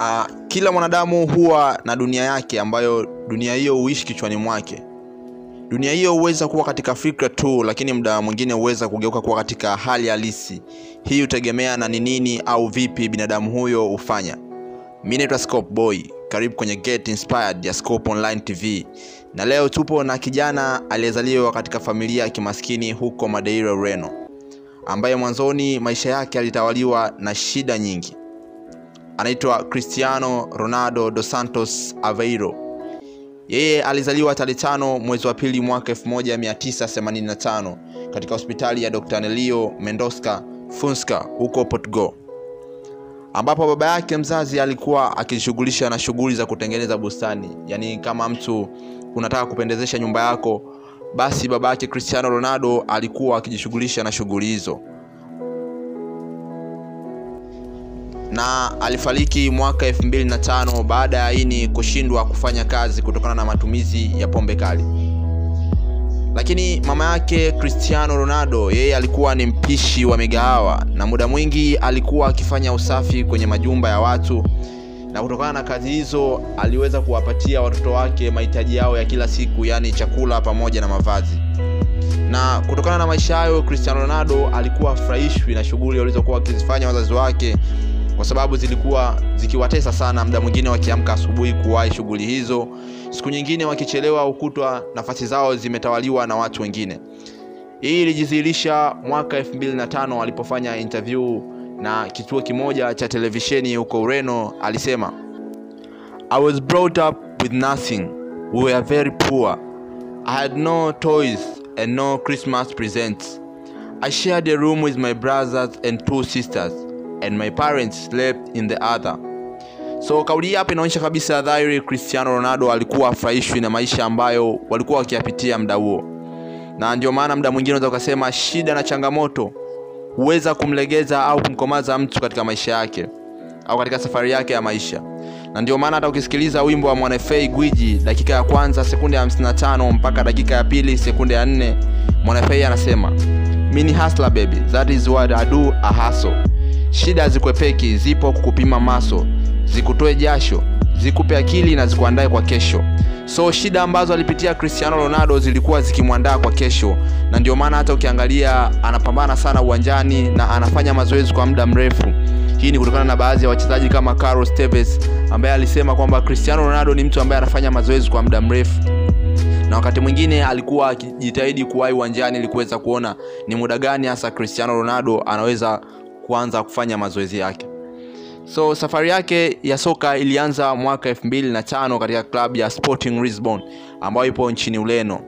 Uh, kila mwanadamu huwa na dunia yake ambayo dunia hiyo huishi kichwani mwake. Dunia hiyo huweza kuwa katika fikra tu, lakini muda mwingine huweza kugeuka kuwa katika hali halisi. Hii hutegemea na ni nini au vipi binadamu huyo hufanya. mi naitwa Scope Boy, karibu kwenye Get Inspired ya Scope Online TV, na leo tupo na kijana aliyezaliwa katika familia ya kimaskini huko Madeira, Ureno, ambaye mwanzoni maisha yake yalitawaliwa na shida nyingi. Anaitwa Cristiano Ronaldo dos Santos Aveiro. Yeye alizaliwa tarehe tano mwezi wa pili mwaka 1985 katika hospitali ya Dr. Nelio Mendoska Funska huko Portugal, ambapo baba yake mzazi alikuwa akijishughulisha na shughuli za kutengeneza bustani. Yaani, kama mtu unataka kupendezesha nyumba yako, basi baba yake Cristiano Ronaldo alikuwa akijishughulisha na shughuli hizo, na alifariki mwaka 2005 baada ya ini kushindwa kufanya kazi kutokana na matumizi ya pombe kali. Lakini mama yake Cristiano Ronaldo yeye alikuwa ni mpishi wa migahawa na muda mwingi alikuwa akifanya usafi kwenye majumba ya watu, na kutokana na kazi hizo aliweza kuwapatia watoto wake mahitaji yao ya kila siku, yaani chakula pamoja na mavazi. Na kutokana na maisha hayo, Cristiano Ronaldo alikuwa afurahishwi na shughuli walizokuwa wakizifanya wazazi wake kwa sababu zilikuwa zikiwatesa sana. Muda mwingine wakiamka asubuhi kuwahi shughuli hizo, siku nyingine wakichelewa, ukutwa nafasi zao zimetawaliwa na watu wengine. Hii ilijidhihirisha mwaka 2005 alipofanya interview na kituo kimoja cha televisheni huko Ureno. Alisema, I was brought up with nothing. We were very poor. I had no toys and no Christmas presents. I shared a room with my brothers and two sisters and my parents slept in the other. So kauli hii hapa inaonyesha kabisa dhahiri Cristiano Ronaldo alikuwa afurahishwi na maisha ambayo walikuwa wakiyapitia muda huo, na ndio maana muda mwingine unaweza ukasema shida na changamoto huweza kumlegeza au kumkomaza mtu katika maisha yake au katika safari yake ya maisha, na ndio maana hata ukisikiliza wimbo wa Mwanafei Gwiji dakika ya kwanza sekunde ya 55 mpaka dakika ya pili sekunde ya nne Mwanafei anasema mini hasla baby that is what I do a hustle Shida hazikwepeki, zipo kukupima maso, zikutoe jasho, zikupe akili na zikuandae kwa kesho. So shida ambazo alipitia Cristiano Ronaldo zilikuwa zikimwandaa kwa kesho, na ndio maana hata ukiangalia anapambana sana uwanjani na anafanya mazoezi kwa muda mrefu. Hii ni kutokana na baadhi ya wachezaji kama Carlos Tevez ambaye alisema kwamba Cristiano Ronaldo ni mtu ambaye anafanya mazoezi kwa muda mrefu na wakati mwingine alikuwa akijitahidi kuwahi uwanjani ili kuweza kuona ni muda gani hasa Cristiano Ronaldo anaweza kuanza kufanya mazoezi yake. So safari yake ya soka ilianza mwaka 2005 katika klabu ya Sporting Lisbon ambayo ipo nchini Ureno,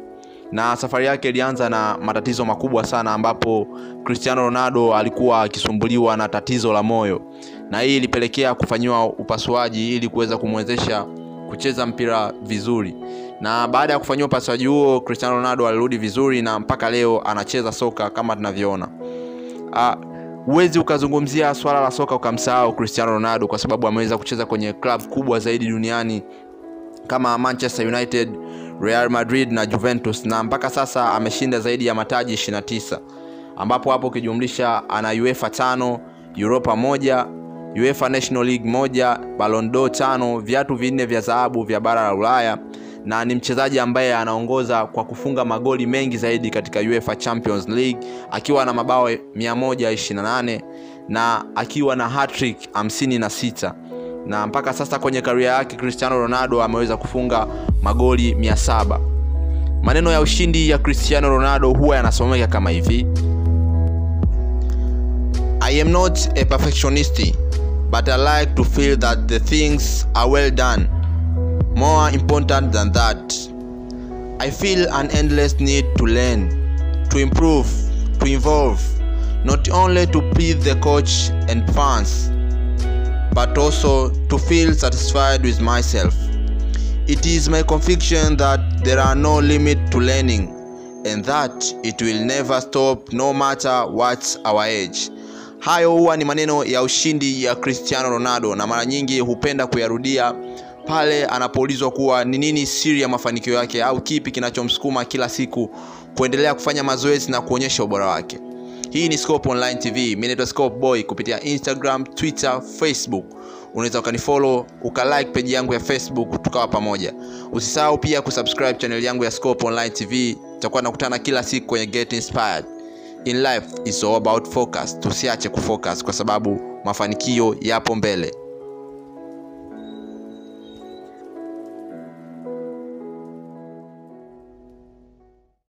na safari yake ilianza na matatizo makubwa sana, ambapo Cristiano Ronaldo alikuwa akisumbuliwa na tatizo la moyo, na hii ilipelekea kufanyiwa upasuaji ili kuweza kumwezesha kucheza mpira vizuri. Na baada ya kufanyiwa upasuaji huo, Cristiano Ronaldo alirudi vizuri na mpaka leo anacheza soka kama tunavyoona. Huwezi ukazungumzia swala la soka ukamsahau Cristiano Ronaldo kwa sababu ameweza kucheza kwenye klabu kubwa zaidi duniani kama Manchester United, Real Madrid na Juventus, na mpaka sasa ameshinda zaidi ya mataji 29 ambapo hapo ukijumlisha ana UEFA tano, Europa moja, UEFA National League moja, balondo tano, viatu vinne vya dhahabu vya bara la Ulaya na ni mchezaji ambaye anaongoza kwa kufunga magoli mengi zaidi katika UEFA Champions League akiwa na mabao 128 na akiwa na hat-trick 56 na mpaka sasa kwenye karia yake Cristiano Ronaldo ameweza kufunga magoli 700. Maneno ya ushindi ya Cristiano Ronaldo huwa yanasomeka kama hivi: I am not a perfectionist but I like to feel that the things are well done More important than that, I feel an endless need to learn, to improve, to evolve, not only to please the coach and fans, but also to feel satisfied with myself. It is my conviction that there are no limit to learning and that it will never stop no matter what our age. Hayo huwa ni maneno ya ushindi ya Cristiano Ronaldo na mara nyingi hupenda kuyarudia pale anapoulizwa kuwa ni nini siri ya mafanikio yake au kipi kinachomsukuma kila siku kuendelea kufanya mazoezi na kuonyesha ubora wake. hii ni scope online tv mi naitwa scope boy kupitia instagram twitter facebook. Unaweza ukanifollow ukalike peji yangu ya facebook tukawa pamoja. Usisahau pia kusubscribe channel yangu ya scope online tv tutakuwa nakutana kila siku kwenye get inspired. In life is all about focus. Tusiache kufocus kwa sababu mafanikio yapo mbele